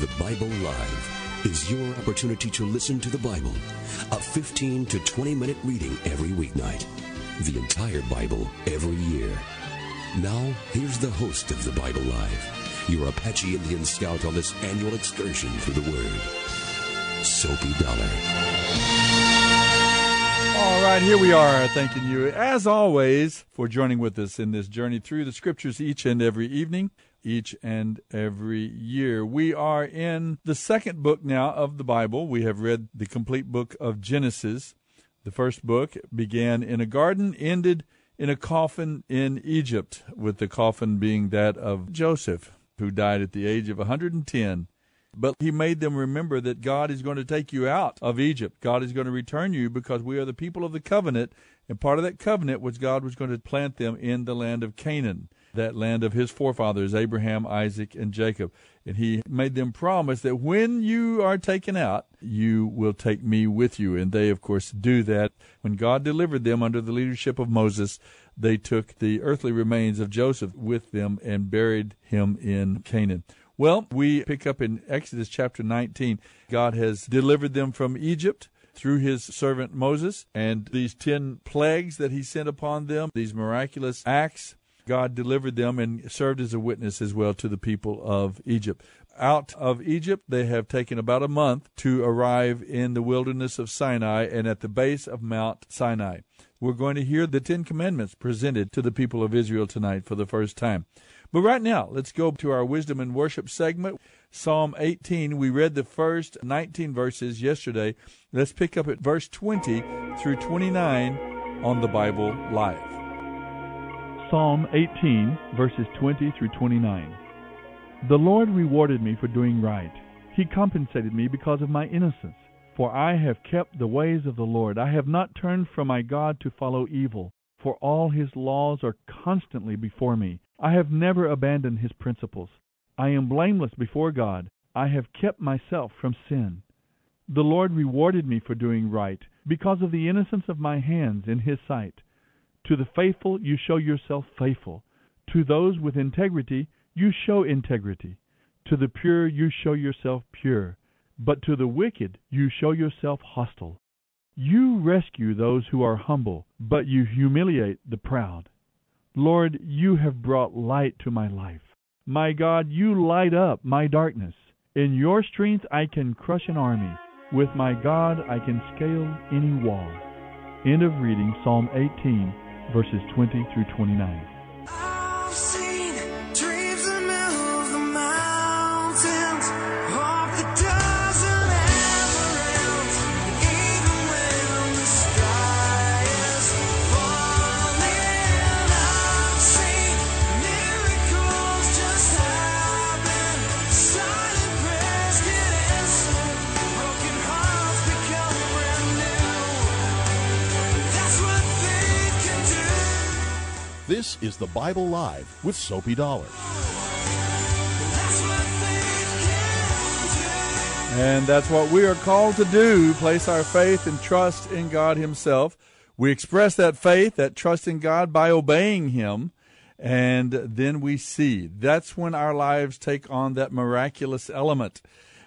The Bible Live is your opportunity to listen to the Bible, a 15 to 20 minute reading every weeknight, the entire Bible every year. Now, here's the host of the Bible Live, your Apache Indian scout on this annual excursion through the Word, Soapy Dollar. All right, here we are, thanking you, as always, for joining with us in this journey through the scriptures each and every evening, each and every year. We are in the second book now of the Bible. We have read the complete book of Genesis. The first book began in a garden, ended in a coffin in Egypt, with the coffin being that of Joseph, who died at the age of 110. But he made them remember that God is going to take you out of Egypt. God is going to return you because we are the people of the covenant. And part of that covenant was God was going to plant them in the land of Canaan, that land of his forefathers, Abraham, Isaac, and Jacob. And he made them promise that when you are taken out, you will take me with you. And they, of course, do that. When God delivered them under the leadership of Moses, they took the earthly remains of Joseph with them and buried him in Canaan. Well, we pick up in Exodus chapter 19. God has delivered them from Egypt through his servant Moses, and these 10 plagues that he sent upon them, these miraculous acts, God delivered them and served as a witness as well to the people of Egypt. Out of Egypt, they have taken about a month to arrive in the wilderness of Sinai and at the base of Mount Sinai. We're going to hear the Ten Commandments presented to the people of Israel tonight for the first time. But right now, let's go to our wisdom and worship segment. Psalm 18, we read the first 19 verses yesterday. Let's pick up at verse 20 through 29 on the Bible Live. Psalm 18, verses 20 through 29. The Lord rewarded me for doing right. He compensated me because of my innocence. For I have kept the ways of the Lord. I have not turned from my God to follow evil. For all his laws are constantly before me. I have never abandoned his principles. I am blameless before God. I have kept myself from sin. The Lord rewarded me for doing right, because of the innocence of my hands in his sight. To the faithful you show yourself faithful. To those with integrity you show integrity. To the pure you show yourself pure. But to the wicked you show yourself hostile. You rescue those who are humble, but you humiliate the proud. Lord, you have brought light to my life. My God, you light up my darkness. In your strength I can crush an army. With my God I can scale any wall. End of reading Psalm 18, verses 20 through 29. This is the Bible Live with Soapy Dollar. And that's what we are called to do place our faith and trust in God Himself. We express that faith, that trust in God by obeying Him, and then we see. That's when our lives take on that miraculous element.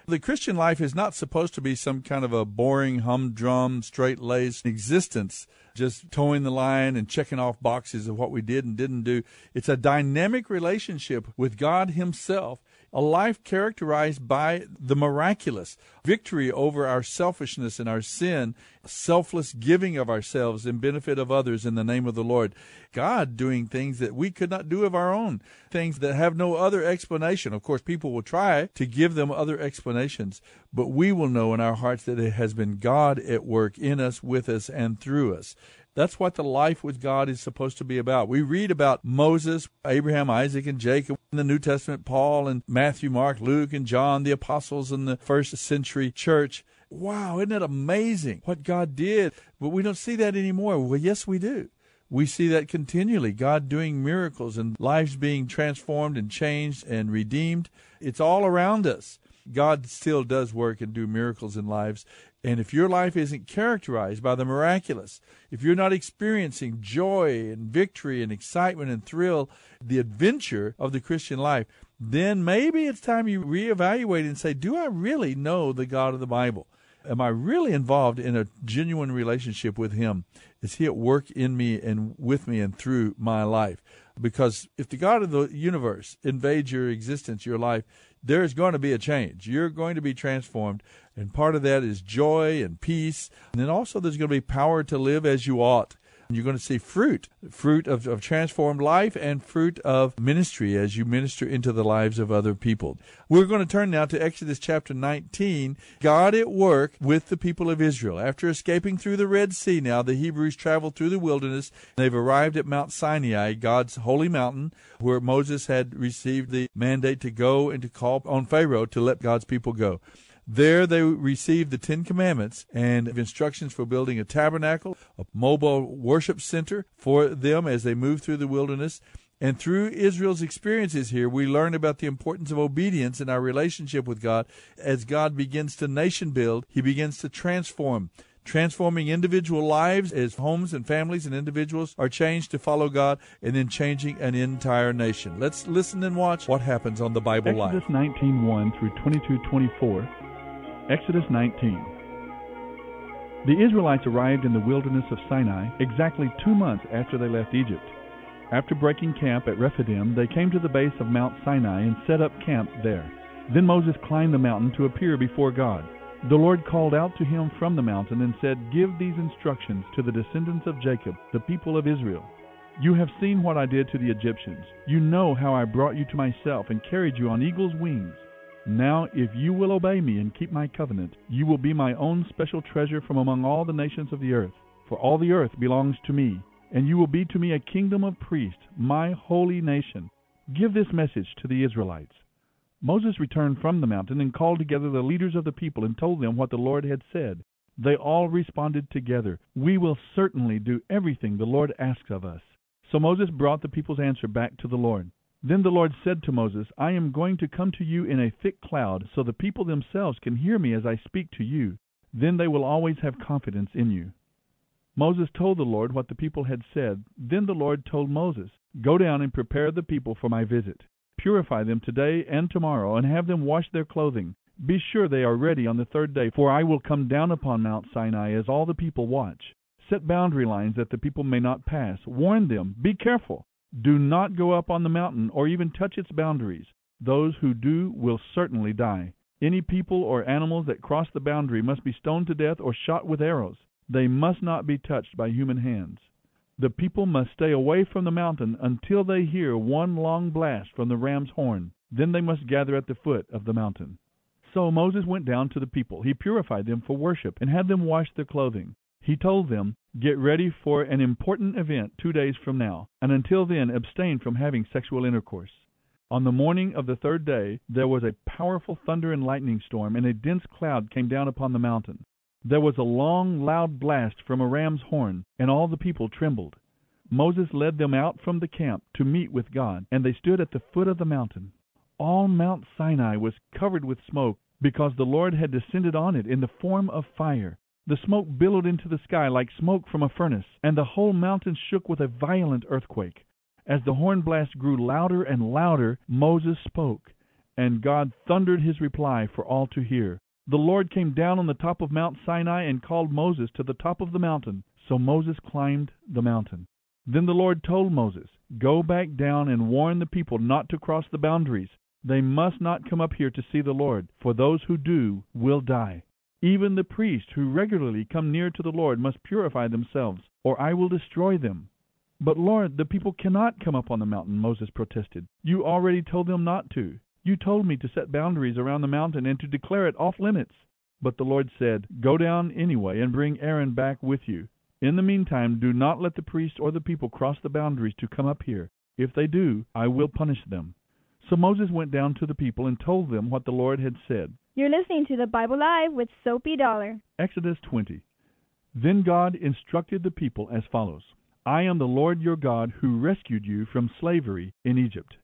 The Christian life is not supposed to be some kind of a boring, humdrum, straight laced existence, just toeing the line and checking off boxes of what we did and didn't do. It's a dynamic relationship with God Himself a life characterized by the miraculous, victory over our selfishness and our sin, selfless giving of ourselves in benefit of others in the name of the Lord. God doing things that we could not do of our own, things that have no other explanation. Of course, people will try to give them other explanations, but we will know in our hearts that it has been God at work in us, with us, and through us. That's what the life with God is supposed to be about. We read about Moses, Abraham, Isaac, and Jacob in the New Testament, Paul and Matthew, Mark, Luke, and John, the apostles in the first century church. Wow, isn't that amazing what God did? But we don't see that anymore. Well, yes, we do. We see that continually God doing miracles and lives being transformed and changed and redeemed. It's all around us. God still does work and do miracles in lives. And if your life isn't characterized by the miraculous, if you're not experiencing joy and victory and excitement and thrill, the adventure of the Christian life, then maybe it's time you reevaluate and say, Do I really know the God of the Bible? Am I really involved in a genuine relationship with Him? Is He at work in me and with me and through my life? Because if the God of the universe invades your existence, your life, there's going to be a change. You're going to be transformed. And part of that is joy and peace. And then also there's going to be power to live as you ought. You're going to see fruit, fruit of, of transformed life and fruit of ministry as you minister into the lives of other people. We're going to turn now to Exodus chapter 19. God at work with the people of Israel. After escaping through the Red Sea now, the Hebrews traveled through the wilderness. They've arrived at Mount Sinai, God's holy mountain, where Moses had received the mandate to go and to call on Pharaoh to let God's people go. There they received the Ten Commandments and instructions for building a tabernacle, a mobile worship center for them as they moved through the wilderness. And through Israel's experiences here, we learn about the importance of obedience in our relationship with God. As God begins to nation build, He begins to transform, transforming individual lives as homes and families and individuals are changed to follow God, and then changing an entire nation. Let's listen and watch what happens on the Bible Exodus Live. 19:1 through 22:24. Exodus 19. The Israelites arrived in the wilderness of Sinai exactly two months after they left Egypt. After breaking camp at Rephidim, they came to the base of Mount Sinai and set up camp there. Then Moses climbed the mountain to appear before God. The Lord called out to him from the mountain and said, Give these instructions to the descendants of Jacob, the people of Israel. You have seen what I did to the Egyptians. You know how I brought you to myself and carried you on eagle's wings. Now, if you will obey me and keep my covenant, you will be my own special treasure from among all the nations of the earth. For all the earth belongs to me, and you will be to me a kingdom of priests, my holy nation. Give this message to the Israelites. Moses returned from the mountain and called together the leaders of the people and told them what the Lord had said. They all responded together, We will certainly do everything the Lord asks of us. So Moses brought the people's answer back to the Lord. Then the Lord said to Moses, I am going to come to you in a thick cloud, so the people themselves can hear me as I speak to you. Then they will always have confidence in you. Moses told the Lord what the people had said. Then the Lord told Moses, Go down and prepare the people for my visit. Purify them today and tomorrow, and have them wash their clothing. Be sure they are ready on the third day, for I will come down upon Mount Sinai as all the people watch. Set boundary lines that the people may not pass. Warn them, Be careful. Do not go up on the mountain or even touch its boundaries. Those who do will certainly die. Any people or animals that cross the boundary must be stoned to death or shot with arrows. They must not be touched by human hands. The people must stay away from the mountain until they hear one long blast from the ram's horn. Then they must gather at the foot of the mountain. So Moses went down to the people. He purified them for worship and had them wash their clothing. He told them, Get ready for an important event two days from now, and until then abstain from having sexual intercourse. On the morning of the third day there was a powerful thunder and lightning storm, and a dense cloud came down upon the mountain. There was a long, loud blast from a ram's horn, and all the people trembled. Moses led them out from the camp to meet with God, and they stood at the foot of the mountain. All Mount Sinai was covered with smoke, because the Lord had descended on it in the form of fire. The smoke billowed into the sky like smoke from a furnace, and the whole mountain shook with a violent earthquake. As the horn blast grew louder and louder, Moses spoke, and God thundered his reply for all to hear. The Lord came down on the top of Mount Sinai and called Moses to the top of the mountain. So Moses climbed the mountain. Then the Lord told Moses, Go back down and warn the people not to cross the boundaries. They must not come up here to see the Lord, for those who do will die. Even the priests who regularly come near to the Lord must purify themselves, or I will destroy them. But Lord, the people cannot come up on the mountain, Moses protested. You already told them not to. You told me to set boundaries around the mountain and to declare it off limits. But the Lord said, Go down anyway and bring Aaron back with you. In the meantime, do not let the priests or the people cross the boundaries to come up here. If they do, I will punish them. So Moses went down to the people and told them what the Lord had said. You're listening to the Bible Live with Soapy Dollar. Exodus 20. Then God instructed the people as follows I am the Lord your God who rescued you from slavery in Egypt.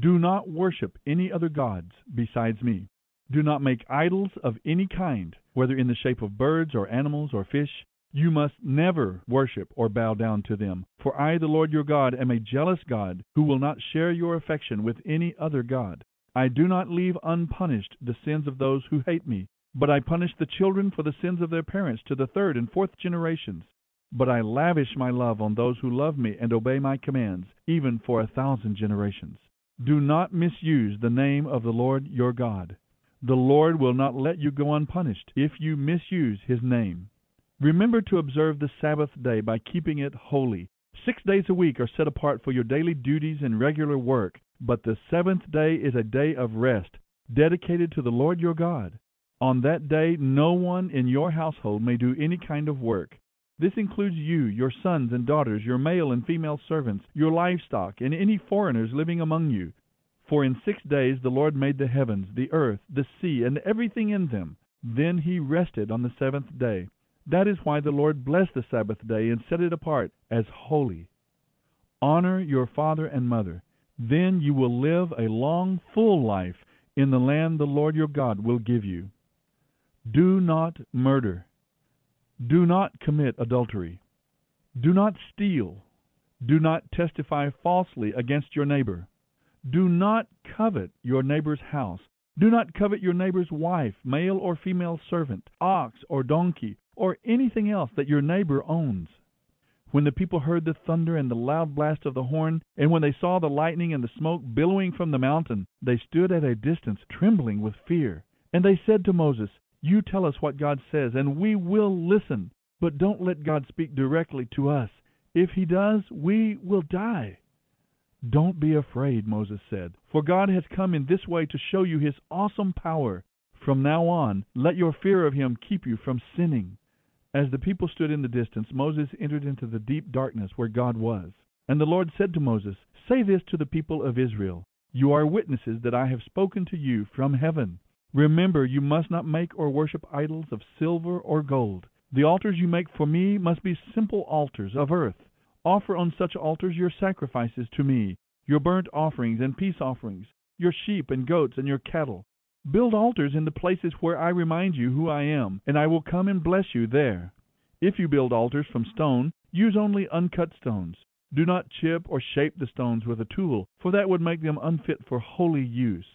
Do not worship any other gods besides me. Do not make idols of any kind, whether in the shape of birds or animals or fish. You must never worship or bow down to them, for I, the Lord your God, am a jealous God who will not share your affection with any other God. I do not leave unpunished the sins of those who hate me, but I punish the children for the sins of their parents to the third and fourth generations. But I lavish my love on those who love me and obey my commands, even for a thousand generations. Do not misuse the name of the Lord your God. The Lord will not let you go unpunished if you misuse his name. Remember to observe the Sabbath day by keeping it holy. Six days a week are set apart for your daily duties and regular work, but the seventh day is a day of rest, dedicated to the Lord your God. On that day, no one in your household may do any kind of work. This includes you, your sons and daughters, your male and female servants, your livestock, and any foreigners living among you. For in six days the Lord made the heavens, the earth, the sea, and everything in them. Then he rested on the seventh day. That is why the Lord blessed the Sabbath day and set it apart as holy. Honor your father and mother. Then you will live a long, full life in the land the Lord your God will give you. Do not murder. Do not commit adultery. Do not steal. Do not testify falsely against your neighbor. Do not covet your neighbor's house. Do not covet your neighbor's wife, male or female servant, ox or donkey, or anything else that your neighbor owns. When the people heard the thunder and the loud blast of the horn, and when they saw the lightning and the smoke billowing from the mountain, they stood at a distance, trembling with fear. And they said to Moses, you tell us what God says, and we will listen. But don't let God speak directly to us. If he does, we will die. Don't be afraid, Moses said, for God has come in this way to show you his awesome power. From now on, let your fear of him keep you from sinning. As the people stood in the distance, Moses entered into the deep darkness where God was. And the Lord said to Moses, Say this to the people of Israel You are witnesses that I have spoken to you from heaven. Remember, you must not make or worship idols of silver or gold. The altars you make for me must be simple altars of earth. Offer on such altars your sacrifices to me, your burnt offerings and peace offerings, your sheep and goats and your cattle. Build altars in the places where I remind you who I am, and I will come and bless you there. If you build altars from stone, use only uncut stones. Do not chip or shape the stones with a tool, for that would make them unfit for holy use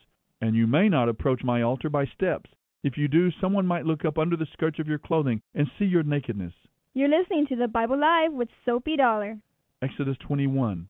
and you may not approach my altar by steps. If you do, someone might look up under the skirts of your clothing and see your nakedness. You're listening to the Bible Live with Soapy Dollar. Exodus 21.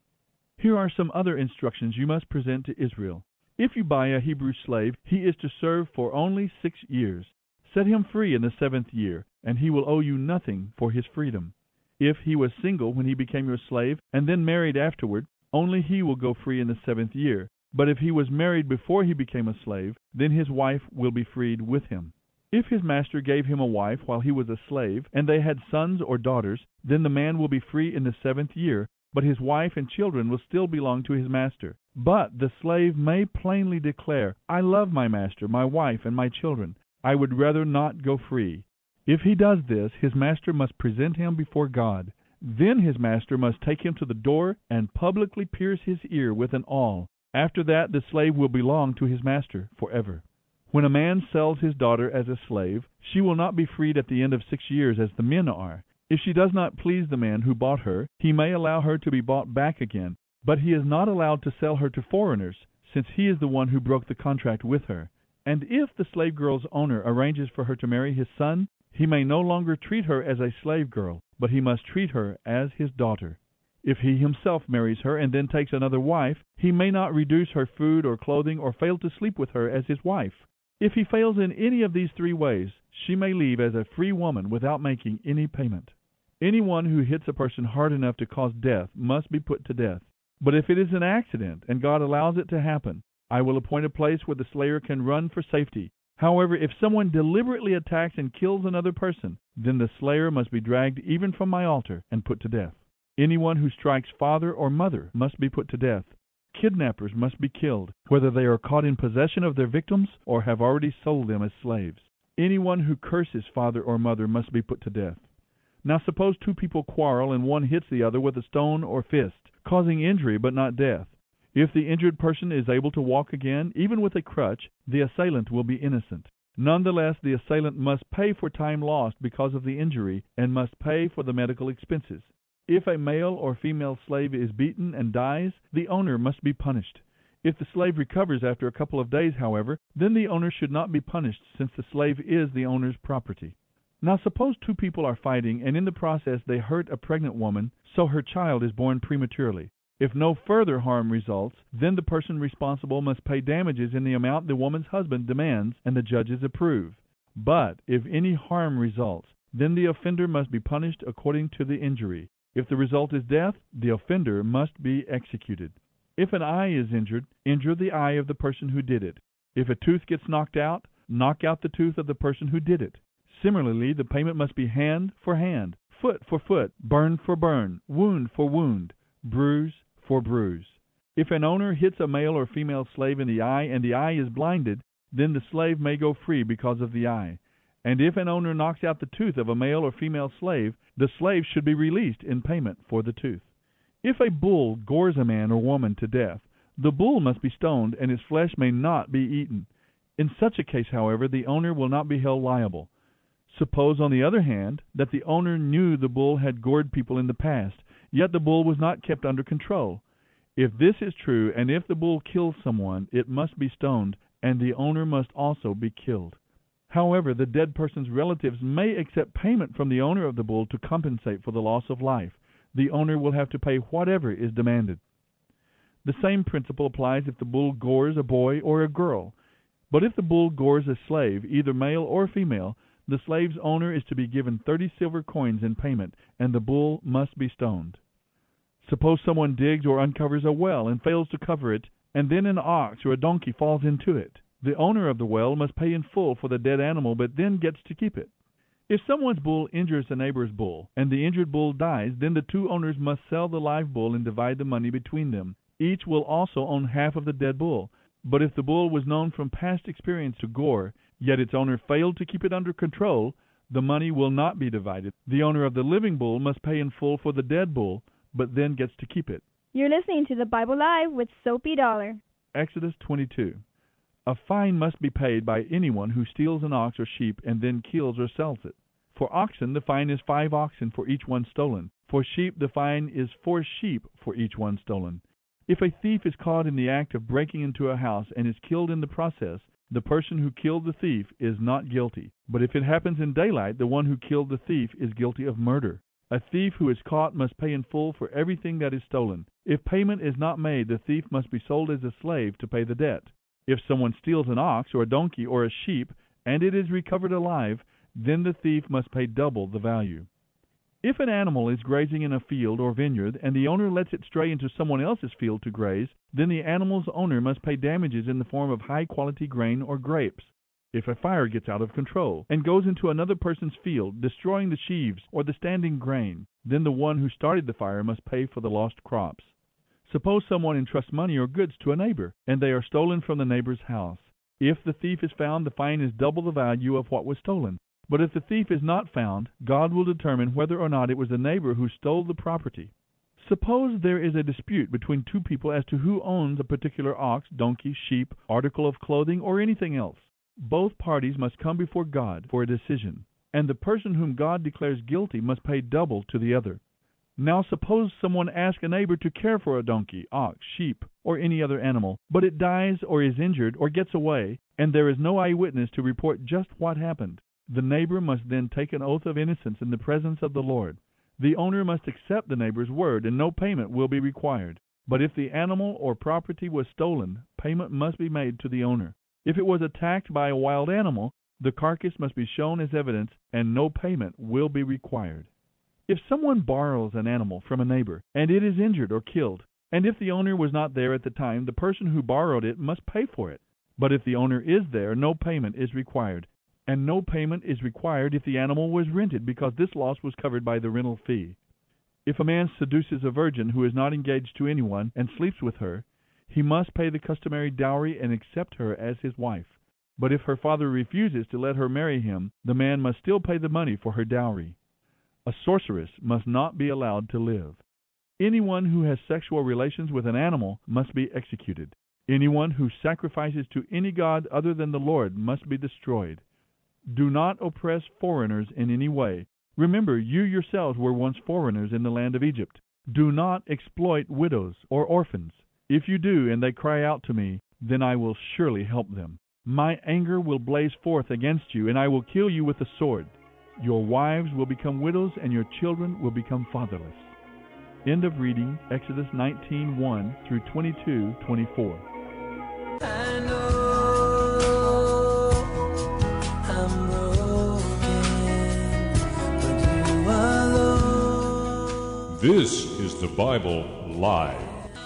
Here are some other instructions you must present to Israel. If you buy a Hebrew slave, he is to serve for only six years. Set him free in the seventh year, and he will owe you nothing for his freedom. If he was single when he became your slave, and then married afterward, only he will go free in the seventh year. But if he was married before he became a slave, then his wife will be freed with him. If his master gave him a wife while he was a slave, and they had sons or daughters, then the man will be free in the seventh year, but his wife and children will still belong to his master. But the slave may plainly declare, I love my master, my wife, and my children. I would rather not go free. If he does this, his master must present him before God. Then his master must take him to the door and publicly pierce his ear with an awl. After that the slave will belong to his master forever. When a man sells his daughter as a slave, she will not be freed at the end of six years as the men are. If she does not please the man who bought her, he may allow her to be bought back again, but he is not allowed to sell her to foreigners, since he is the one who broke the contract with her. And if the slave girl's owner arranges for her to marry his son, he may no longer treat her as a slave girl, but he must treat her as his daughter. If he himself marries her and then takes another wife, he may not reduce her food or clothing or fail to sleep with her as his wife. If he fails in any of these three ways, she may leave as a free woman without making any payment. Anyone who hits a person hard enough to cause death must be put to death. But if it is an accident and God allows it to happen, I will appoint a place where the slayer can run for safety. However, if someone deliberately attacks and kills another person, then the slayer must be dragged even from my altar and put to death. Anyone who strikes father or mother must be put to death. Kidnappers must be killed, whether they are caught in possession of their victims or have already sold them as slaves. Anyone who curses father or mother must be put to death. Now suppose two people quarrel and one hits the other with a stone or fist, causing injury but not death. If the injured person is able to walk again, even with a crutch, the assailant will be innocent. Nonetheless, the assailant must pay for time lost because of the injury and must pay for the medical expenses. If a male or female slave is beaten and dies, the owner must be punished. If the slave recovers after a couple of days, however, then the owner should not be punished, since the slave is the owner's property. Now suppose two people are fighting, and in the process they hurt a pregnant woman, so her child is born prematurely. If no further harm results, then the person responsible must pay damages in the amount the woman's husband demands and the judges approve. But if any harm results, then the offender must be punished according to the injury. If the result is death, the offender must be executed. If an eye is injured, injure the eye of the person who did it. If a tooth gets knocked out, knock out the tooth of the person who did it. Similarly, the payment must be hand for hand, foot for foot, burn for burn, wound for wound, bruise for bruise. If an owner hits a male or female slave in the eye and the eye is blinded, then the slave may go free because of the eye. And if an owner knocks out the tooth of a male or female slave, the slave should be released in payment for the tooth. If a bull gores a man or woman to death, the bull must be stoned, and his flesh may not be eaten. In such a case, however, the owner will not be held liable. Suppose, on the other hand, that the owner knew the bull had gored people in the past, yet the bull was not kept under control. If this is true, and if the bull kills someone, it must be stoned, and the owner must also be killed. However, the dead person's relatives may accept payment from the owner of the bull to compensate for the loss of life. The owner will have to pay whatever is demanded. The same principle applies if the bull gores a boy or a girl. But if the bull gores a slave, either male or female, the slave's owner is to be given thirty silver coins in payment, and the bull must be stoned. Suppose someone digs or uncovers a well and fails to cover it, and then an ox or a donkey falls into it. The owner of the well must pay in full for the dead animal, but then gets to keep it. If someone's bull injures a neighbor's bull, and the injured bull dies, then the two owners must sell the live bull and divide the money between them. Each will also own half of the dead bull. But if the bull was known from past experience to gore, yet its owner failed to keep it under control, the money will not be divided. The owner of the living bull must pay in full for the dead bull, but then gets to keep it. You're listening to the Bible Live with Soapy Dollar. Exodus 22. A fine must be paid by anyone who steals an ox or sheep and then kills or sells it. For oxen, the fine is five oxen for each one stolen. For sheep, the fine is four sheep for each one stolen. If a thief is caught in the act of breaking into a house and is killed in the process, the person who killed the thief is not guilty. But if it happens in daylight, the one who killed the thief is guilty of murder. A thief who is caught must pay in full for everything that is stolen. If payment is not made, the thief must be sold as a slave to pay the debt. If someone steals an ox or a donkey or a sheep, and it is recovered alive, then the thief must pay double the value. If an animal is grazing in a field or vineyard, and the owner lets it stray into someone else's field to graze, then the animal's owner must pay damages in the form of high quality grain or grapes. If a fire gets out of control and goes into another person's field, destroying the sheaves or the standing grain, then the one who started the fire must pay for the lost crops. Suppose someone entrusts money or goods to a neighbor, and they are stolen from the neighbor's house. If the thief is found, the fine is double the value of what was stolen. But if the thief is not found, God will determine whether or not it was the neighbor who stole the property. Suppose there is a dispute between two people as to who owns a particular ox, donkey, sheep, article of clothing, or anything else. Both parties must come before God for a decision, and the person whom God declares guilty must pay double to the other. Now suppose someone asks a neighbor to care for a donkey, ox, sheep, or any other animal, but it dies or is injured or gets away, and there is no eyewitness to report just what happened. The neighbor must then take an oath of innocence in the presence of the Lord. The owner must accept the neighbor's word, and no payment will be required. But if the animal or property was stolen, payment must be made to the owner. If it was attacked by a wild animal, the carcass must be shown as evidence, and no payment will be required. If someone borrows an animal from a neighbor, and it is injured or killed, and if the owner was not there at the time, the person who borrowed it must pay for it. But if the owner is there, no payment is required, and no payment is required if the animal was rented, because this loss was covered by the rental fee. If a man seduces a virgin who is not engaged to anyone and sleeps with her, he must pay the customary dowry and accept her as his wife. But if her father refuses to let her marry him, the man must still pay the money for her dowry. A sorceress must not be allowed to live. Anyone who has sexual relations with an animal must be executed. Anyone who sacrifices to any god other than the Lord must be destroyed. Do not oppress foreigners in any way. Remember, you yourselves were once foreigners in the land of Egypt. Do not exploit widows or orphans. If you do, and they cry out to me, then I will surely help them. My anger will blaze forth against you, and I will kill you with the sword. Your wives will become widows, and your children will become fatherless. End of reading Exodus 19:1 through 22:24. This is the Bible Live.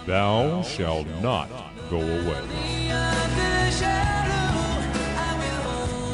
Thou shalt not go away.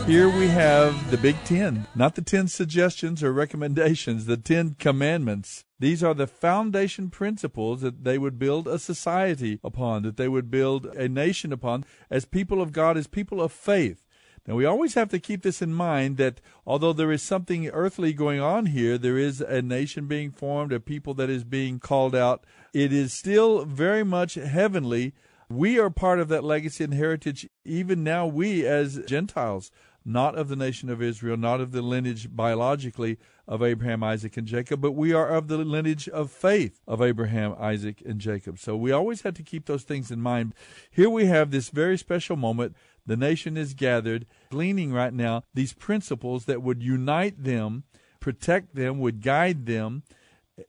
Here we have the Big Ten, not the ten suggestions or recommendations, the Ten Commandments. These are the foundation principles that they would build a society upon, that they would build a nation upon, as people of God, as people of faith. Now, we always have to keep this in mind that although there is something earthly going on here, there is a nation being formed, a people that is being called out. It is still very much heavenly. We are part of that legacy and heritage, even now, we as Gentiles not of the nation of Israel, not of the lineage biologically of Abraham, Isaac, and Jacob, but we are of the lineage of faith of Abraham, Isaac, and Jacob. So we always have to keep those things in mind. Here we have this very special moment. The nation is gathered, gleaning right now these principles that would unite them, protect them, would guide them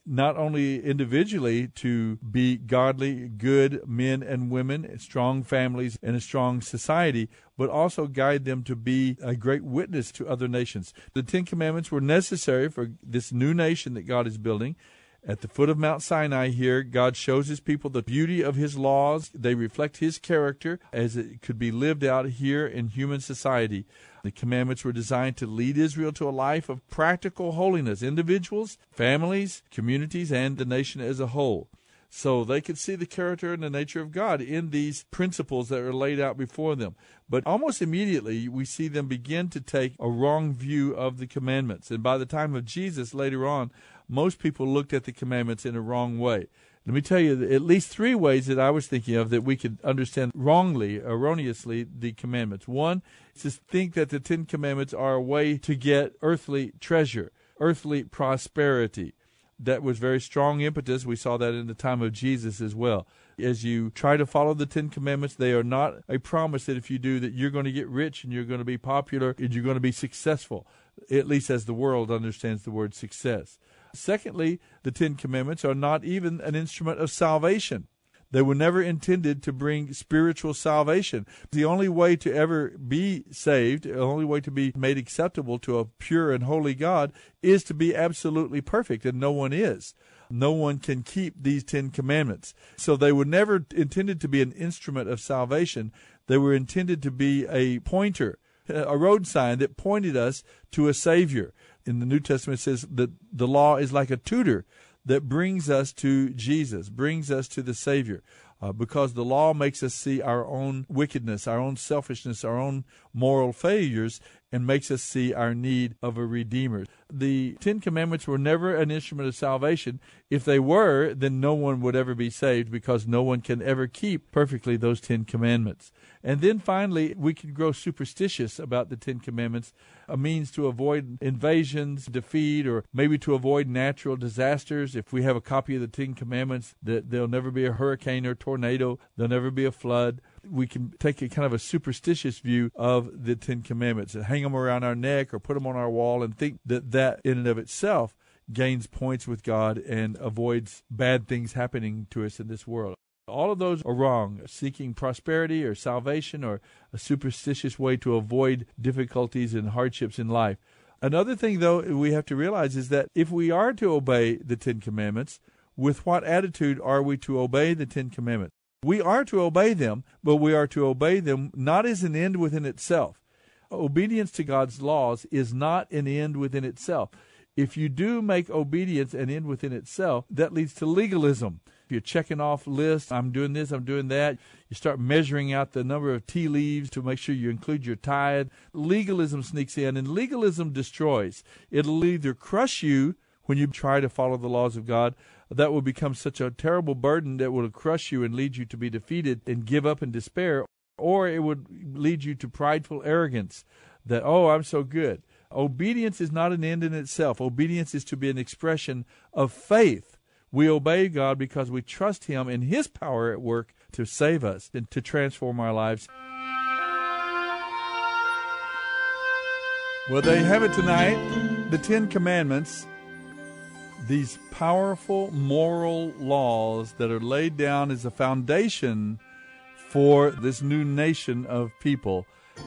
not only individually to be godly, good men and women, strong families, and a strong society, but also guide them to be a great witness to other nations. The Ten Commandments were necessary for this new nation that God is building. At the foot of Mount Sinai here, God shows his people the beauty of his laws. They reflect his character as it could be lived out here in human society. The commandments were designed to lead Israel to a life of practical holiness, individuals, families, communities, and the nation as a whole. So they could see the character and the nature of God in these principles that are laid out before them. But almost immediately, we see them begin to take a wrong view of the commandments. And by the time of Jesus later on, most people looked at the commandments in a wrong way. Let me tell you at least three ways that I was thinking of that we could understand wrongly, erroneously, the commandments. One is to think that the Ten Commandments are a way to get earthly treasure, earthly prosperity. That was very strong impetus. We saw that in the time of Jesus as well. As you try to follow the Ten Commandments, they are not a promise that if you do that you're going to get rich and you're going to be popular and you're going to be successful, at least as the world understands the word success. Secondly, the Ten Commandments are not even an instrument of salvation. They were never intended to bring spiritual salvation. The only way to ever be saved, the only way to be made acceptable to a pure and holy God is to be absolutely perfect, and no one is. No one can keep these Ten Commandments. So they were never intended to be an instrument of salvation. They were intended to be a pointer, a road sign that pointed us to a Savior in the New Testament it says that the law is like a tutor that brings us to Jesus, brings us to the Savior. Uh, because the law makes us see our own wickedness, our own selfishness, our own moral failures, and makes us see our need of a Redeemer. The Ten Commandments were never an instrument of salvation. If they were, then no one would ever be saved because no one can ever keep perfectly those Ten Commandments. And then finally, we can grow superstitious about the Ten Commandments, a means to avoid invasions, defeat, or maybe to avoid natural disasters. If we have a copy of the Ten Commandments, that there'll never be a hurricane or tornado, there'll never be a flood. We can take a kind of a superstitious view of the Ten Commandments and hang them around our neck or put them on our wall and think that that in and of itself gains points with God and avoids bad things happening to us in this world. All of those are wrong. Seeking prosperity or salvation or a superstitious way to avoid difficulties and hardships in life. Another thing, though, we have to realize is that if we are to obey the Ten Commandments, with what attitude are we to obey the Ten Commandments? We are to obey them, but we are to obey them not as an end within itself. Obedience to God's laws is not an end within itself. If you do make obedience an end within itself, that leads to legalism. If you're checking off lists, I'm doing this, I'm doing that, you start measuring out the number of tea leaves to make sure you include your tithe. Legalism sneaks in, and legalism destroys. It'll either crush you when you try to follow the laws of God, that will become such a terrible burden that will crush you and lead you to be defeated and give up in despair, or it would lead you to prideful arrogance that, oh, I'm so good. Obedience is not an end in itself. Obedience is to be an expression of faith we obey God because we trust Him and His power at work to save us and to transform our lives. Well, there you have it tonight the Ten Commandments, these powerful moral laws that are laid down as a foundation for this new nation of people.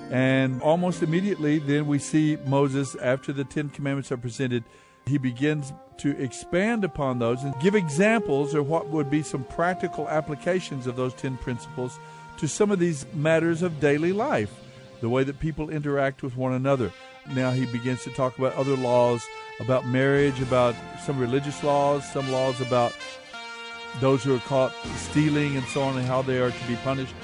And almost immediately, then we see Moses, after the Ten Commandments are presented, he begins to expand upon those and give examples of what would be some practical applications of those 10 principles to some of these matters of daily life, the way that people interact with one another. Now he begins to talk about other laws about marriage, about some religious laws, some laws about those who are caught stealing and so on and how they are to be punished.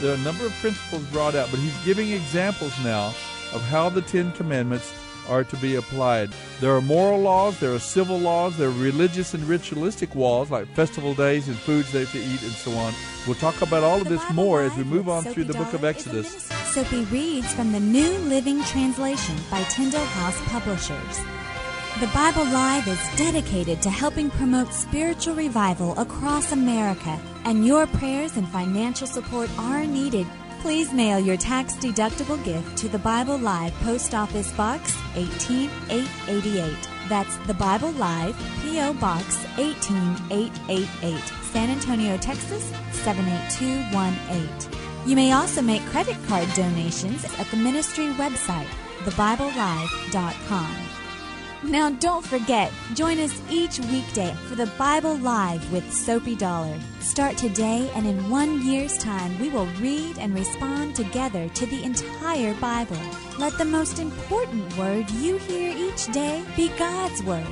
There are a number of principles brought out, but he's giving examples now of how the Ten Commandments are to be applied. There are moral laws, there are civil laws, there are religious and ritualistic laws like festival days and foods they have to eat and so on. We'll talk about all of this more as we move on through the book of Exodus. Soapy reads from the New Living Translation by Tyndale House Publishers. The Bible Live is dedicated to helping promote spiritual revival across America, and your prayers and financial support are needed Please mail your tax deductible gift to the Bible Live Post Office Box 18888. That's the Bible Live P.O. Box 18888, San Antonio, Texas 78218. You may also make credit card donations at the ministry website, thebiblelive.com. Now, don't forget, join us each weekday for the Bible Live with Soapy Dollar. Start today, and in one year's time, we will read and respond together to the entire Bible. Let the most important word you hear each day be God's Word.